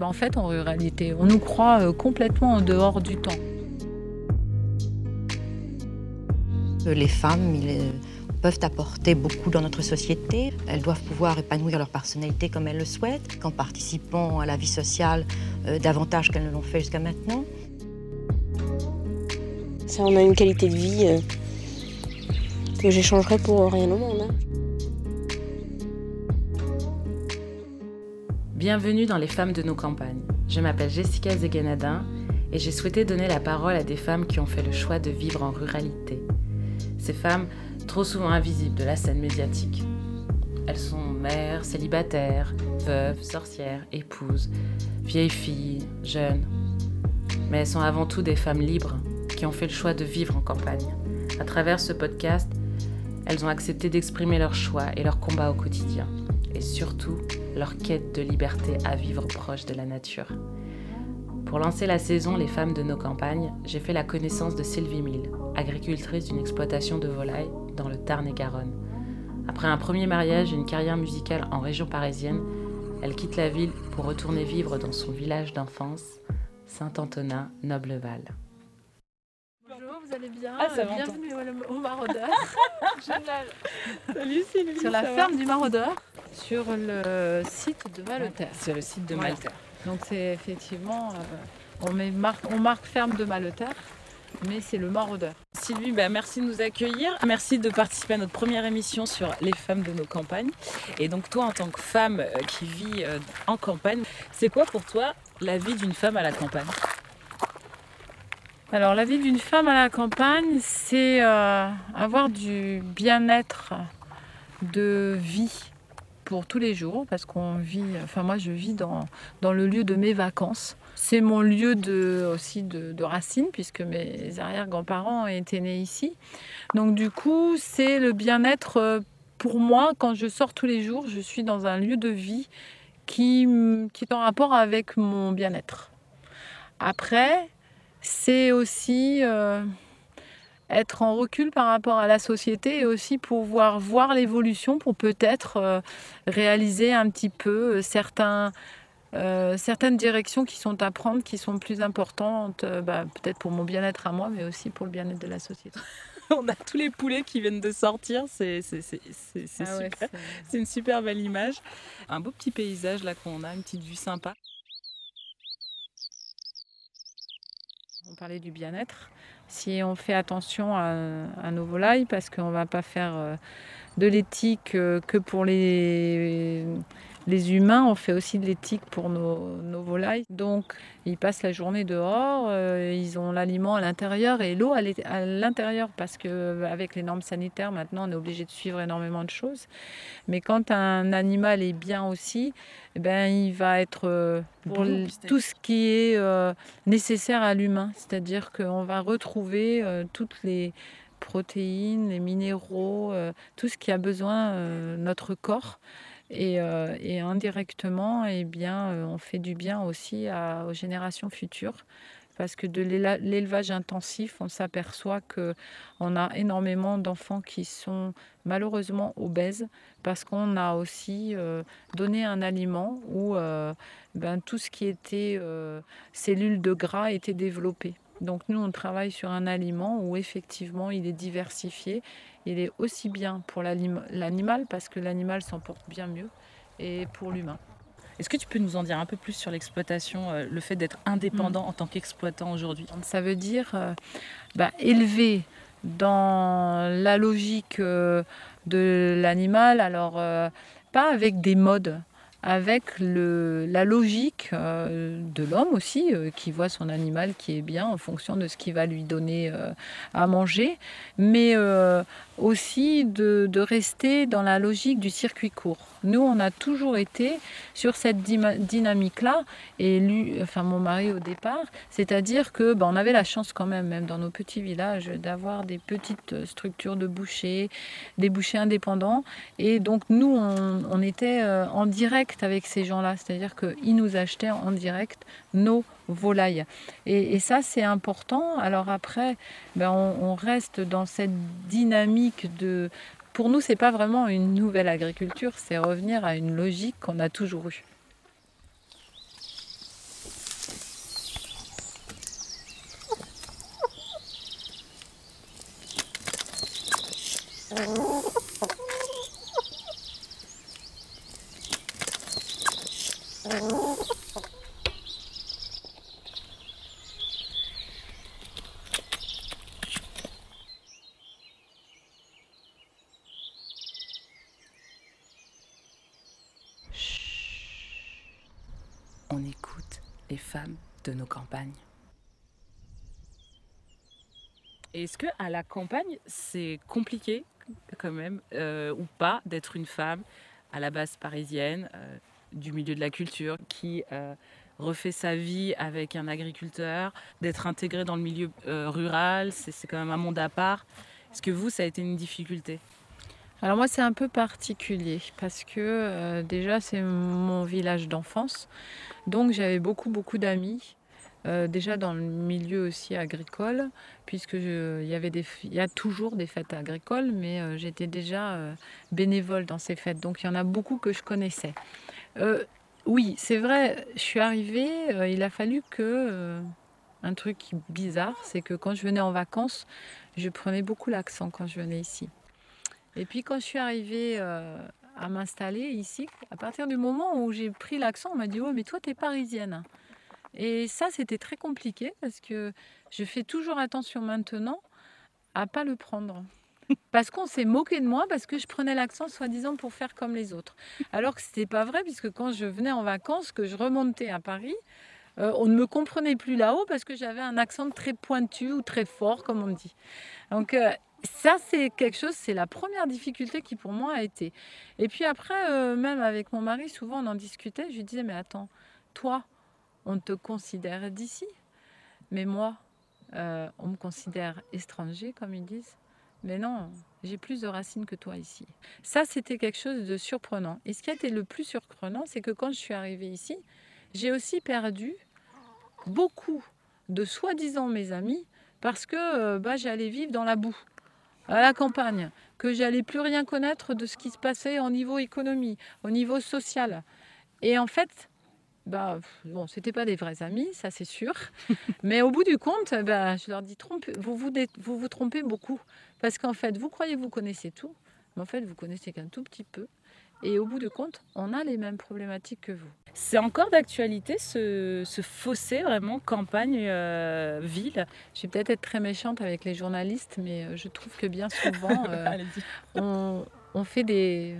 Ben, en fait, en ruralité, on nous croit euh, complètement en dehors du temps. Les femmes ils, peuvent apporter beaucoup dans notre société. Elles doivent pouvoir épanouir leur personnalité comme elles le souhaitent, en participant à la vie sociale euh, davantage qu'elles ne l'ont fait jusqu'à maintenant. Ça, on a une qualité de vie euh, que j'échangerais pour rien au monde. Hein. Bienvenue dans Les femmes de nos campagnes. Je m'appelle Jessica Zeganadin et j'ai souhaité donner la parole à des femmes qui ont fait le choix de vivre en ruralité. Ces femmes, trop souvent invisibles de la scène médiatique. Elles sont mères, célibataires, veuves, sorcières, épouses, vieilles filles, jeunes. Mais elles sont avant tout des femmes libres qui ont fait le choix de vivre en campagne. À travers ce podcast, elles ont accepté d'exprimer leur choix et leur combat au quotidien. Et surtout, leur quête de liberté à vivre proche de la nature. Pour lancer la saison Les femmes de nos campagnes, j'ai fait la connaissance de Sylvie Mille, agricultrice d'une exploitation de volailles dans le Tarn-et-Garonne. Après un premier mariage et une carrière musicale en région parisienne, elle quitte la ville pour retourner vivre dans son village d'enfance, Saint-Antonin, Nobleval. Bonjour, vous allez bien ah, ça Bienvenue au, Maraudeur. Génial. Salut Sylvie. Sur la ferme du Maraudeur, sur le site de Malter. Sur le site de Malter. Donc c'est effectivement, euh, on, met marque, on marque ferme de Malter mais c'est le maraudeur. Sylvie, bah, merci de nous accueillir. Merci de participer à notre première émission sur les femmes de nos campagnes. Et donc toi, en tant que femme euh, qui vit euh, en campagne, c'est quoi pour toi la vie d'une femme à la campagne? Alors la vie d'une femme à la campagne, c'est euh, avoir du bien-être de vie pour tous les jours parce qu'on vit, enfin moi je vis dans, dans le lieu de mes vacances. C'est mon lieu de, aussi de, de racines puisque mes arrière-grands-parents étaient nés ici. Donc du coup c'est le bien-être euh, pour moi quand je sors tous les jours, je suis dans un lieu de vie qui, qui est en rapport avec mon bien-être. Après, c'est aussi... Euh, être en recul par rapport à la société et aussi pouvoir voir l'évolution pour peut-être euh, réaliser un petit peu euh, certains, euh, certaines directions qui sont à prendre, qui sont plus importantes, bah, peut-être pour mon bien-être à moi, mais aussi pour le bien-être de la société. On a tous les poulets qui viennent de sortir, c'est ah super. c'est une super belle image. Un beau petit paysage là qu'on a, une petite vue sympa. On parlait du bien-être. Si on fait attention à, nos volailles, parce qu'on ne va pas faire euh, de l'éthique euh, que pour les, les humains, on fait aussi de l'éthique pour nos, volailles. Donc, ils passent la journée dehors, euh, ils ont l'aliment à l'intérieur et l'eau à l'intérieur parce qu'avec les normes sanitaires, maintenant, on est obligé de suivre énormément de choses. Mais quand un animal est bien aussi, eh ben, il va être euh, pour tout ce qui est euh, nécessaire à l'humain. C'est-à-dire qu'on va retrouver toutes les protéines, les minéraux, tout ce qui a besoin notre corps. Euh, et, indirectement, eh euh, on fait du bien aussi aux générations futures. Parce que de l'élevage intensif, on s'aperçoit qu'on a énormément d'enfants qui sont malheureusement obèses parce qu'on a aussi euh, donné un aliment où ben, tout ce qui était cellules de gras était développé. Donc nous, on travaille sur un aliment où effectivement il est diversifié il est aussi bien pour l'animal parce que l'animal s'en porte bien mieux et pour l'humain. Est-ce que tu peux nous en dire un peu plus sur l'exploitation, euh, le fait d'être indépendant mm. en tant qu'exploitant aujourd'hui? Ça veut dire euh, bah, élever dans la logique euh, de l'animal, alors pas avec des modes, avec le, la logique de l'homme aussi, qui voit son animal qui est bien en fonction de ce qu'il va lui donner à manger, mais aussi de, rester dans la logique du circuit court. Nous, on a toujours été sur cette dynamique-là, et lui, enfin mon mari au départ, c'est-à-dire que ben, on avait la chance quand même, même dans nos petits villages, d'avoir des petites structures de bouchers, des bouchers indépendants, et donc nous, on, était euh, en direct avec ces gens-là, c'est-à-dire qu'ils nous achetaient en direct nos volailles. Et, ça, c'est important. Alors après, ben on, reste dans cette dynamique de... Pour nous, c'est pas vraiment une nouvelle agriculture, c'est revenir à une logique qu'on a toujours eue. Oh. Est-ce que à la campagne, c'est compliqué quand même euh, ou pas d'être une femme à la base parisienne, euh, du milieu de la culture, qui euh, refait sa vie avec un agriculteur, d'être intégrée dans le milieu rural, c'est quand même un monde à part. Est-ce que vous, ça a été une difficulté? Alors moi c'est un peu particulier parce que déjà c'est mon village d'enfance. Donc j'avais beaucoup beaucoup d'amis euh, déjà dans le milieu aussi agricole, puisque il y, avait des, il y a toujours des fêtes agricoles, mais euh, j'étais déjà euh, bénévole dans ces fêtes, donc il y en a beaucoup que je connaissais. oui, c'est vrai, je suis arrivée, il a fallu que... un truc bizarre, c'est que quand je venais en vacances, je prenais beaucoup l'accent quand je venais ici. Et puis quand je suis arrivée à m'installer ici, à partir du moment où j'ai pris l'accent, on m'a dit, oh mais toi, tu es parisienne. Et ça, c'était très compliqué parce que je fais toujours attention maintenant à pas le prendre. Parce qu'on s'est moqué de moi parce que je prenais l'accent soi-disant pour faire comme les autres. Alors que ce n'était pas vrai puisque quand je venais en vacances, que je remontais à Paris, euh, on ne me comprenait plus là-haut parce que j'avais un accent très pointu ou très fort, comme on dit. Donc euh, ça, c'est quelque chose, c'est la première difficulté qui pour moi a été. Et puis après, euh, même avec mon mari, souvent on en discutait, je lui disais, mais attends, toi, on te considère d'ici. Mais moi, euh, on me considère étranger, comme ils disent. Mais non, j'ai plus de racines que toi ici. Ça, c'était quelque chose de surprenant. Et ce qui a été le plus surprenant, c'est que quand je suis arrivée ici, j'ai aussi perdu beaucoup de soi-disant mes amis parce que euh, bah, j'allais vivre dans la boue, à la campagne, que j'allais plus rien connaître de ce qui se passait au niveau économie, au niveau social. Et en fait, bah, bon, c'était pas des vrais amis, ça c'est sûr. Mais au bout du compte, bah, je leur dis, vous, vous, vous vous trompez beaucoup. Parce qu'en fait, vous croyez que vous connaissez tout, mais en fait, vous connaissez qu'un tout petit peu. Et au bout du compte, on a les mêmes problématiques que vous. C'est encore d'actualité ce, fossé vraiment campagne-ville euh, Je vais peut-être être très méchante avec les journalistes, mais euh, je trouve que bien souvent, euh, on, on, fait des,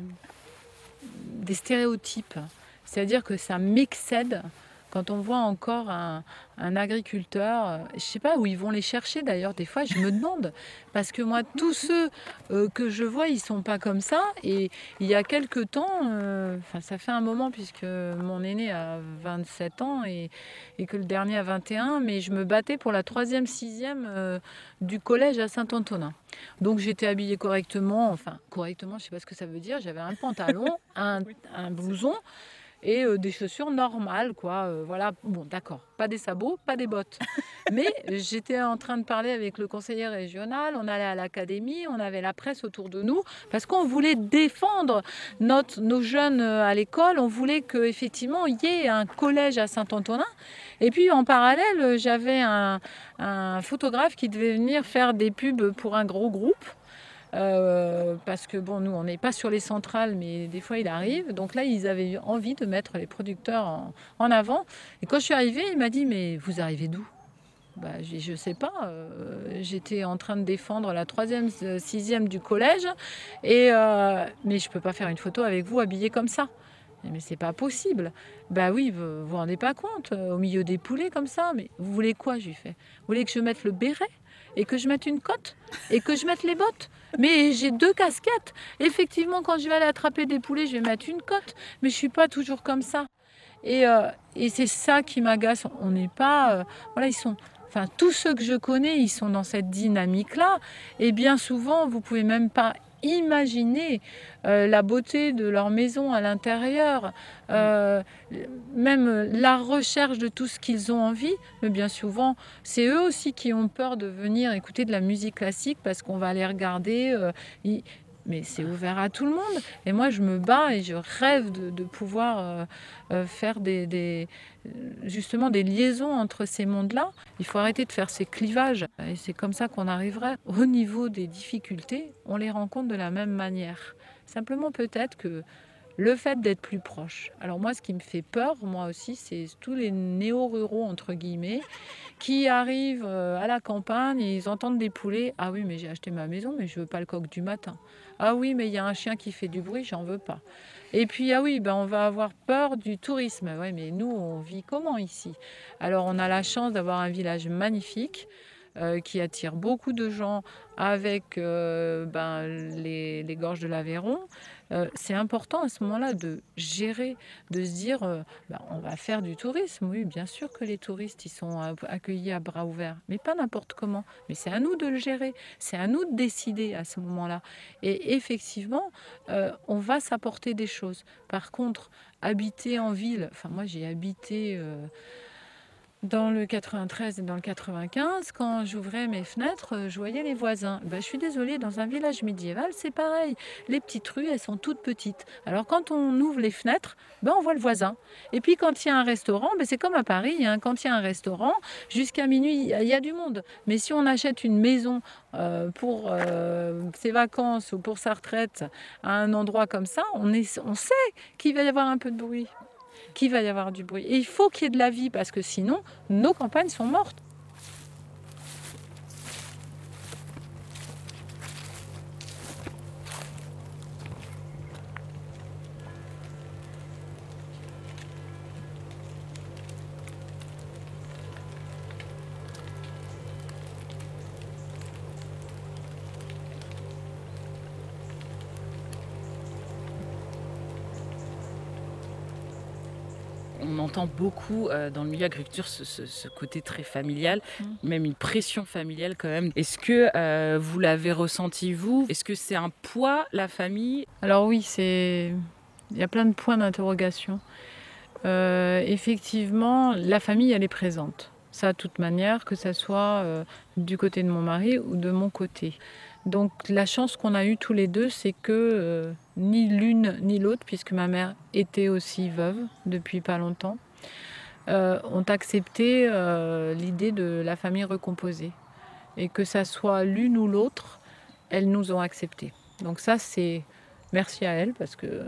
des stéréotypes. C'est-à-dire que ça m'excède quand on voit encore un, agriculteur, euh, je ne sais pas où ils vont les chercher d'ailleurs, des fois je me demande, parce que moi tous ceux euh, que je vois, ils sont pas comme ça. Et il y a quelques temps, euh, enfin ça fait un moment puisque mon aîné a 27 ans et, que le dernier a 21, mais je me battais pour la troisième, sixième du collège à Saint-Antonin. Donc j'étais habillée correctement, enfin correctement, je ne sais pas ce que ça veut dire, j'avais un pantalon, un, un blouson et euh, des chaussures normales, quoi. Euh, voilà, bon, d'accord, pas des sabots, pas des bottes. Mais j'étais en train de parler avec le conseiller régional, on allait à l'académie, on avait la presse autour de nous, parce qu'on voulait défendre notre, nos jeunes euh, à l'école, on voulait qu'effectivement il y ait un collège à Saint-Antonin. Et puis en parallèle, j'avais un, un photographe qui devait venir faire des pubs pour un gros groupe. Euh, parce que bon, nous, on n'est pas sur les centrales, mais des fois, il arrive. Donc là, ils avaient envie de mettre les producteurs en, avant. Et quand je suis arrivée, il m'a dit, mais vous arrivez d'où? Bah, je ne sais pas. Euh, j'étais en train de défendre la troisième, euh, sixième du collège, et mais je peux pas faire une photo avec vous habillée comme ça. Mais c'est pas possible. Bah oui, vous vous rendez pas compte, au milieu des poulets comme ça. Mais vous voulez quoi, j'ai fait Vous voulez que je mette le béret et que je mette une cote et que je mette les bottes? Mais j'ai deux casquettes. Effectivement, quand je vais aller attraper des poulets, je vais mettre une cote, mais je suis pas toujours comme ça. Et, euh, et c'est ça qui m'agace. On n'est pas, euh, voilà, ils sont. Enfin, tous ceux que je connais, ils sont dans cette dynamique-là. Et bien souvent, vous pouvez même pas imaginer euh, la beauté de leur maison à l'intérieur, euh, même la recherche de tout ce qu'ils ont envie. Mais bien souvent, c'est eux aussi qui ont peur de venir écouter de la musique classique parce qu'on va les regarder. Euh, mais c'est ouvert à tout le monde. Et moi, je me bats et je rêve de, pouvoir euh, euh, faire des, justement des liaisons entre ces mondes-là. Il faut arrêter de faire ces clivages. Et c'est comme ça qu'on arriverait. Au niveau des difficultés, on les rencontre de la même manière. Simplement peut-être que le fait d'être plus proche. Alors moi, ce qui me fait peur, moi aussi, c'est tous les néo-ruraux, entre guillemets, qui arrivent euh, à la campagne ils entendent des poulets. Ah oui, mais j'ai acheté ma maison, mais je veux pas le coq du matin. Ah oui, mais il y a un chien qui fait du bruit, j'en veux pas. Et puis, ah oui, ben on va avoir peur du tourisme. Oui, mais nous, on vit comment ici? Alors, on a la chance d'avoir un village magnifique. Euh, qui attire beaucoup de gens avec euh, ben, les, gorges de l'Aveyron. Euh, c'est important à ce moment-là de gérer, de se dire, bah, on va faire du tourisme. Oui, bien sûr que les touristes, ils sont accueillis à bras ouverts, mais pas n'importe comment. Mais c'est à nous de le gérer, c'est à nous de décider à ce moment-là. Et effectivement, on va s'apporter des choses. Par contre, habiter en ville, enfin moi j'ai habité dans le 93 et dans le 95, quand j'ouvrais mes fenêtres, je voyais les voisins. Ben, je suis désolée, dans un village médiéval, c'est pareil. Les petites rues, elles sont toutes petites. Alors quand on ouvre les fenêtres, ben, on voit le voisin. Et puis quand il y a un restaurant, ben, c'est comme à Paris. Hein. Quand il y a un restaurant, jusqu'à minuit, il y a du monde. Mais si on achète une maison euh, pour euh, ses vacances ou pour sa retraite à un endroit comme ça, on, est, on sait qu'il va y avoir un peu de bruit qu'il va y avoir du bruit. Et il faut qu'il y ait de la vie parce que sinon, nos campagnes sont mortes. On entend beaucoup euh, dans le milieu agriculture ce, côté très familial, mm. même une pression familiale quand même. Est-ce que euh, vous l'avez ressenti vous? Est-ce que c'est un poids la famille? Alors oui, c'est il y a plein de points d'interrogation. Euh, effectivement, la famille elle est présente. Ça, de toute manière, que ce soit du côté de mon mari ou de mon côté. Donc la chance qu'on a eue tous les deux, c'est que euh, ni l'une ni l'autre, puisque ma mère était aussi veuve depuis pas longtemps, euh, ont accepté euh, l'idée de la famille recomposée. Et que ça soit l'une ou l'autre, elles nous ont accepté. Donc ça, c'est merci à elles, parce que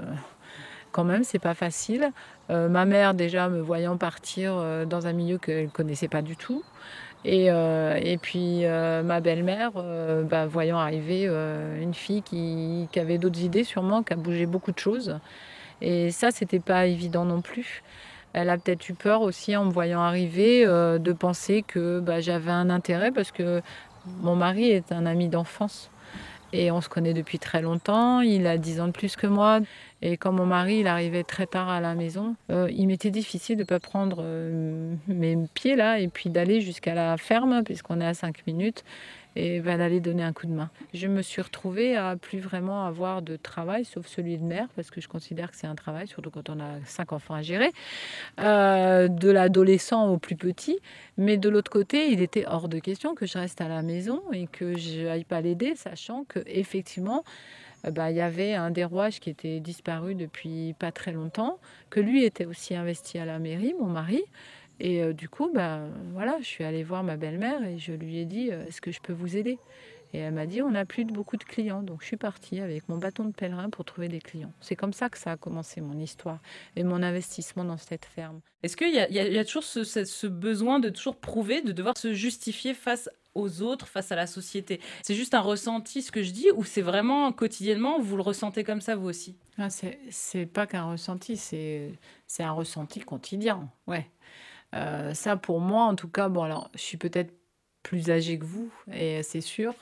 quand même, c'est pas facile. ma mère, déjà, me voyant partir dans un milieu qu'elle connaissait pas du tout, et, euh, et puis euh, ma belle-mère, euh, bah, voyant arriver une fille qui, qui avait d'autres idées sûrement, qui a bougé beaucoup de choses. Et ça, c'était pas évident non plus. Elle a peut-être eu peur aussi en me voyant arriver de penser que bah, j'avais un intérêt parce que mon mari est un ami d'enfance. Et on se connaît depuis très longtemps. Il a 10 ans de plus que moi. Et quand mon mari il arrivait très tard à la maison, euh, il m'était difficile de ne pas prendre euh, mes pieds là et puis d'aller jusqu'à la ferme, puisqu'on est à 5 minutes, et ben, d'aller donner un coup de main. Je me suis retrouvée à plus vraiment avoir de travail, sauf celui de mère, parce que je considère que c'est un travail, surtout quand on a cinq enfants à gérer, euh, de l'adolescent au plus petit. Mais de l'autre côté, il était hors de question que je reste à la maison et que je n'aille pas l'aider, sachant que effectivement, euh, bah, il y avait un des rouages qui était disparu depuis pas très longtemps, que lui était aussi investi à la mairie, mon mari. Et euh, du coup, bah, voilà, je suis allée voir ma belle-mère et je lui ai dit euh, Est-ce que je peux vous aider? Et elle m'a dit On n'a plus de beaucoup de clients. Donc je suis partie avec mon bâton de pèlerin pour trouver des clients. C'est comme ça que ça a commencé mon histoire et mon investissement dans cette ferme. Est-ce qu'il y, y, a toujours ce, ce, besoin de toujours prouver, de devoir se justifier face aux autres, face à la société? C'est juste un ressenti, ce que je dis, ou c'est vraiment quotidiennement, vous le ressentez comme ça vous aussi? Ah, C'est pas qu'un ressenti, c'est un ressenti quotidien. Ouais. Euh, ça, pour moi, en tout cas, bon, alors, je suis peut-être plus âgée que vous, et c'est sûr.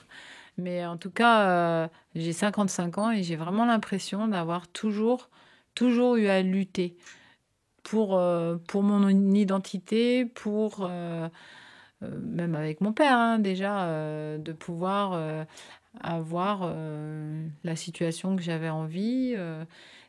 Mais en tout cas, euh, j'ai 55 ans et j'ai vraiment l'impression d'avoir toujours, toujours eu à lutter pour, euh, pour mon identité, pour, même avec mon père hein, déjà, de pouvoir avoir la situation que j'avais envie.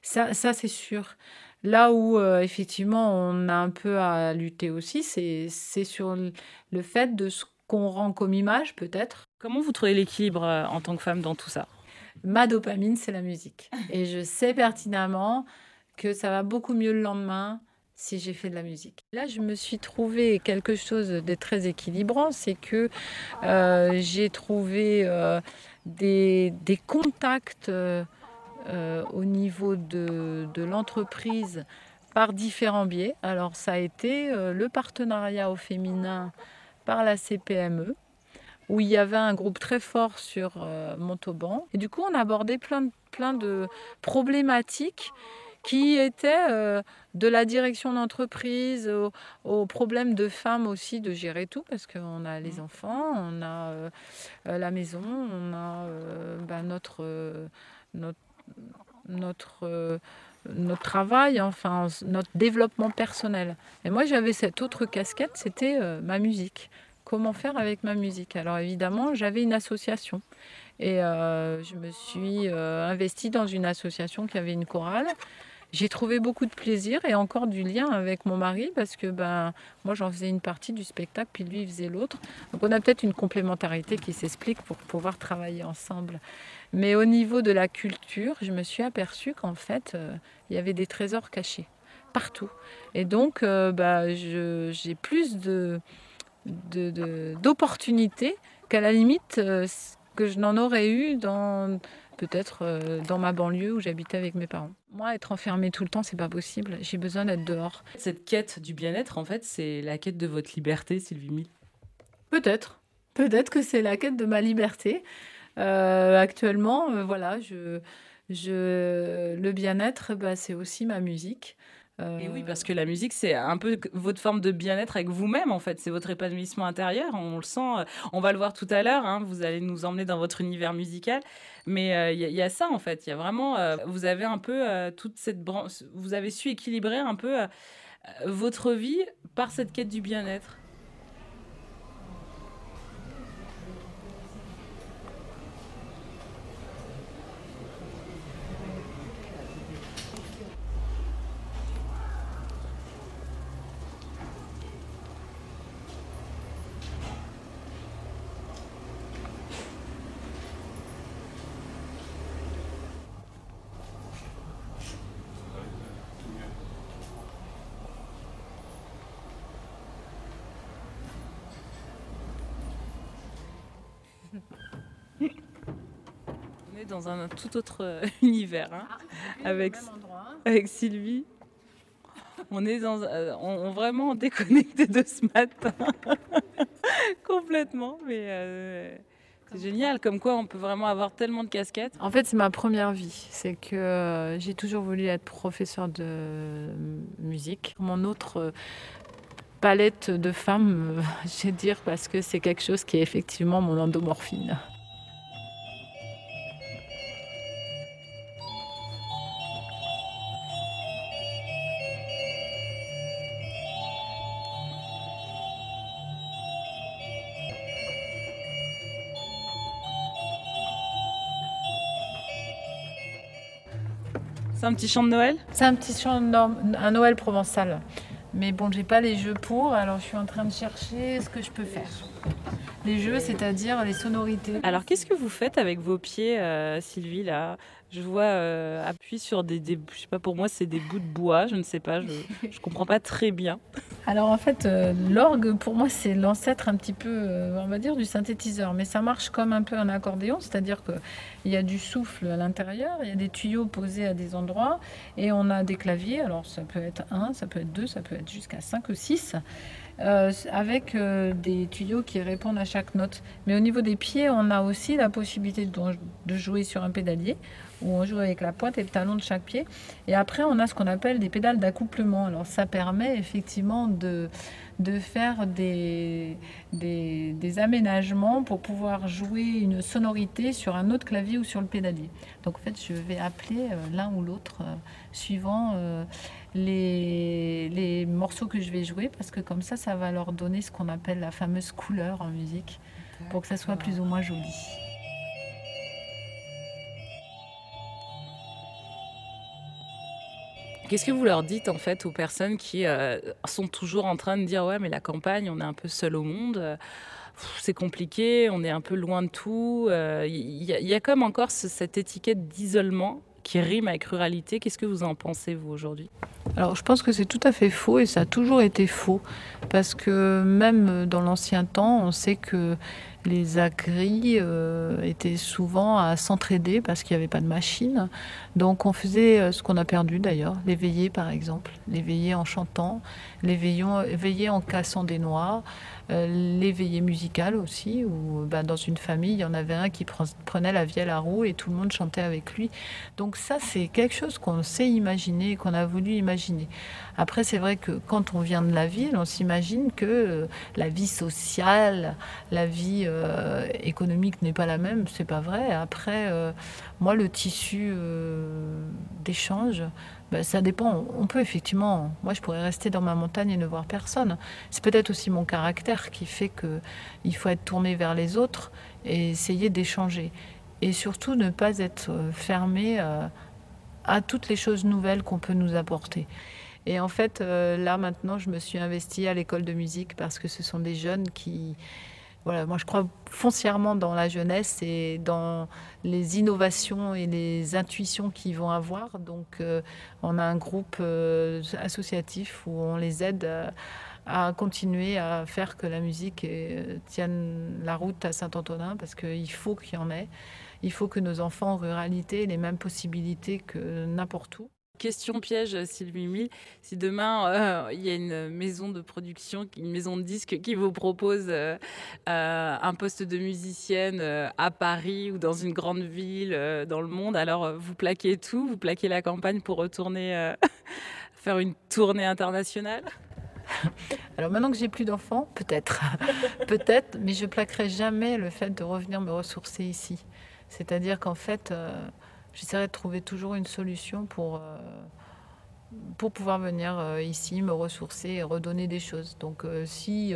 ça, ça c'est sûr. Là où euh, effectivement on a un peu à lutter aussi, c'est sur le fait de ce qu'on rend comme image peut-être. Comment vous trouvez l'équilibre euh, en tant que femme dans tout ça? Ma dopamine, c'est la musique. Et je sais pertinemment que ça va beaucoup mieux le lendemain si j'ai fait de la musique. Là, je me suis trouvé quelque chose de très équilibrant, c'est que euh, j'ai trouvé euh, des, contacts euh, au niveau de, de l'entreprise par différents biais. Alors ça a été le partenariat au féminin par la CPME, où il y avait un groupe très fort sur Montauban. Et du coup, on a abordé plein plein de problématiques qui était euh, de la direction d'entreprise aux, problèmes de femmes aussi de gérer tout parce qu'on a les mmh. enfants, on a euh, euh, la maison, on a bah, notre, notre, notre, notre travail, enfin notre développement personnel. Et moi j'avais cette autre casquette, c'était ma musique. Comment faire avec ma musique? Alors évidemment j'avais une association. Et je me suis investie dans une association qui avait une chorale. J'ai trouvé beaucoup de plaisir et encore du lien avec mon mari parce que ben, moi j'en faisais une partie du spectacle puis lui il faisait l'autre. Donc on a peut-être une complémentarité qui s'explique pour pouvoir travailler ensemble. Mais au niveau de la culture, je me suis aperçue qu'en fait euh, il y avait des trésors cachés partout. Et donc euh, bah, j'ai plus de, d'opportunités qu'à la limite euh, que je n'en aurais eu dans peut-être euh, dans ma banlieue où j'habitais avec mes parents. Moi, être enfermée tout le temps, c'est pas possible. J'ai besoin d'être dehors. Cette quête du bien-être, en fait, c'est la quête de votre liberté, Sylvie Mille Peut-être. Peut-être que c'est la quête de ma liberté. Euh, actuellement, euh, voilà, je, je, le bien-être, bah, c'est aussi ma musique. Et oui, parce que la musique, c'est un peu votre forme de bien-être avec vous-même, en fait. C'est votre épanouissement intérieur. On le sent. On va le voir tout à l'heure. Hein. Vous allez nous emmener dans votre univers musical. Mais il y, a ça, en fait. Il y a vraiment. vous avez un peu toute cette branche. Vous avez su équilibrer un peu votre vie par cette quête du bien-être. Dans un tout autre euh, univers hein, ah, avec, avec Sylvie. On est dans, euh, on, vraiment déconnecté de ce matin, complètement. Mais euh, c'est génial, comme quoi on peut vraiment avoir tellement de casquettes. En fait, c'est ma première vie. C'est que j'ai toujours voulu être professeur de musique. Mon autre palette de femmes, je vais dire, parce que c'est quelque chose qui est effectivement mon endomorphine. C'est un petit chant de Noël C'est un petit chant de un Noël provençal. Mais bon, j'ai pas les jeux pour, alors je suis en train de chercher ce que je peux faire. Les jeux, c'est-à-dire les sonorités. Alors, qu'est-ce que vous faites avec vos pieds, euh, Sylvie, là? Je vois euh, sur des, des, je sais pas pour moi c'est des bouts de bois, je ne sais pas, je, je comprends pas très bien. Alors en fait euh, l'orgue pour moi c'est l'ancêtre un petit peu euh, on va dire du synthétiseur, mais ça marche comme un peu un accordéon, c'est-à-dire que il y a du souffle à l'intérieur, il y a des tuyaux posés à des endroits et on a des claviers. Alors ça peut être un, ça peut être deux, ça peut être jusqu'à cinq ou six. Euh, avec euh, des tuyaux qui répondent à chaque note. Mais au niveau des pieds, on a aussi la possibilité de, jouer sur un pédalier où on joue avec la pointe et le talon de chaque pied. Et après, on a ce qu'on appelle des pédales d'accouplement. Alors ça permet effectivement de, faire des, des, aménagements pour pouvoir jouer une sonorité sur un autre clavier ou sur le pédalier. Donc en fait, je vais appeler euh, l'un ou l'autre suivant les, les, morceaux que je vais jouer parce que comme ça, ça va leur donner ce qu'on appelle la fameuse couleur en musique pour que ça soit plus ou moins joli. Qu'est-ce que vous leur dites en fait aux personnes qui euh, sont toujours en train de dire ouais mais la campagne on est un peu seul au monde c'est compliqué, on est un peu loin de tout. Il y, a comme encore cette étiquette d'isolement qui rime avec ruralité. Qu'est-ce que vous en pensez, vous, aujourd'hui? Alors, je pense que c'est tout à fait faux et ça a toujours été faux. Parce que même dans l'ancien temps, on sait que les agris euh, étaient souvent à s'entraider parce qu'il n'y avait pas de machine. Donc on faisait euh, ce qu'on a perdu d'ailleurs, les veillées par exemple, les veillées en chantant, les veillées en cassant des noix, euh, les veillées musicales aussi, où ben, dans une famille, il y en avait un qui prenait la vielle à roue et tout le monde chantait avec lui. Donc ça, c'est quelque chose qu'on sait imaginer, qu'on a voulu imaginer. Après, c'est vrai que quand on vient de la ville, on s'imagine que euh, la vie sociale, la vie euh, économique n'est pas la même. C'est pas vrai. Après, moi, le tissu d'échange, bah, ça dépend. On peut effectivement, moi je pourrais rester dans ma montagne et ne voir personne. C'est peut-être aussi mon caractère qui fait qu'il faut être tourné vers les autres et essayer d'échanger. Et surtout ne pas être euh, fermé euh, à toutes les choses nouvelles qu'on peut nous apporter. Et en fait, euh, là maintenant, je me suis investie à l'école de musique parce que ce sont des jeunes qui, voilà, moi je crois foncièrement dans la jeunesse et dans les innovations et les intuitions qu'ils vont avoir. Donc euh, on a un groupe euh, associatif où on les aide à, continuer à faire que la musique euh, tienne la route à Saint-Antonin parce qu'il faut qu'il y en ait. Il faut que nos enfants en ruralité aient les mêmes possibilités que n'importe où. Question piège, Sylvie Mille. Si demain, euh, il y a une maison de production, une maison de disques qui vous propose euh, euh, un poste de musicienne à Paris ou dans une grande ville dans le monde, alors vous plaquez tout, vous plaquez la campagne pour retourner faire une tournée internationale? Alors maintenant que j'ai plus d'enfants, peut-être, peut-être, mais je plaquerai jamais le fait de revenir me ressourcer ici. C'est-à-dire qu'en fait, j'essaierai de trouver toujours une solution pour, euh, pour pouvoir venir euh, ici, me ressourcer et redonner des choses. Donc euh, si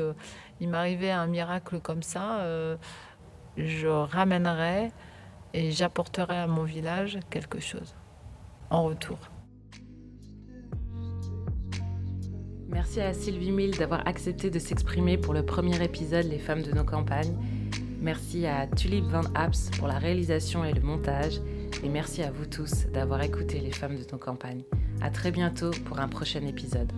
il m'arrivait un miracle comme ça, je ramènerai et j'apporterai à mon village quelque chose en retour. Merci à Sylvie Mille d'avoir accepté de s'exprimer pour le premier épisode Les femmes de nos campagnes. Merci à Tulip Van Apps pour la réalisation et le montage. Et merci à vous tous d'avoir écouté les femmes de nos campagnes. À très bientôt pour un prochain épisode.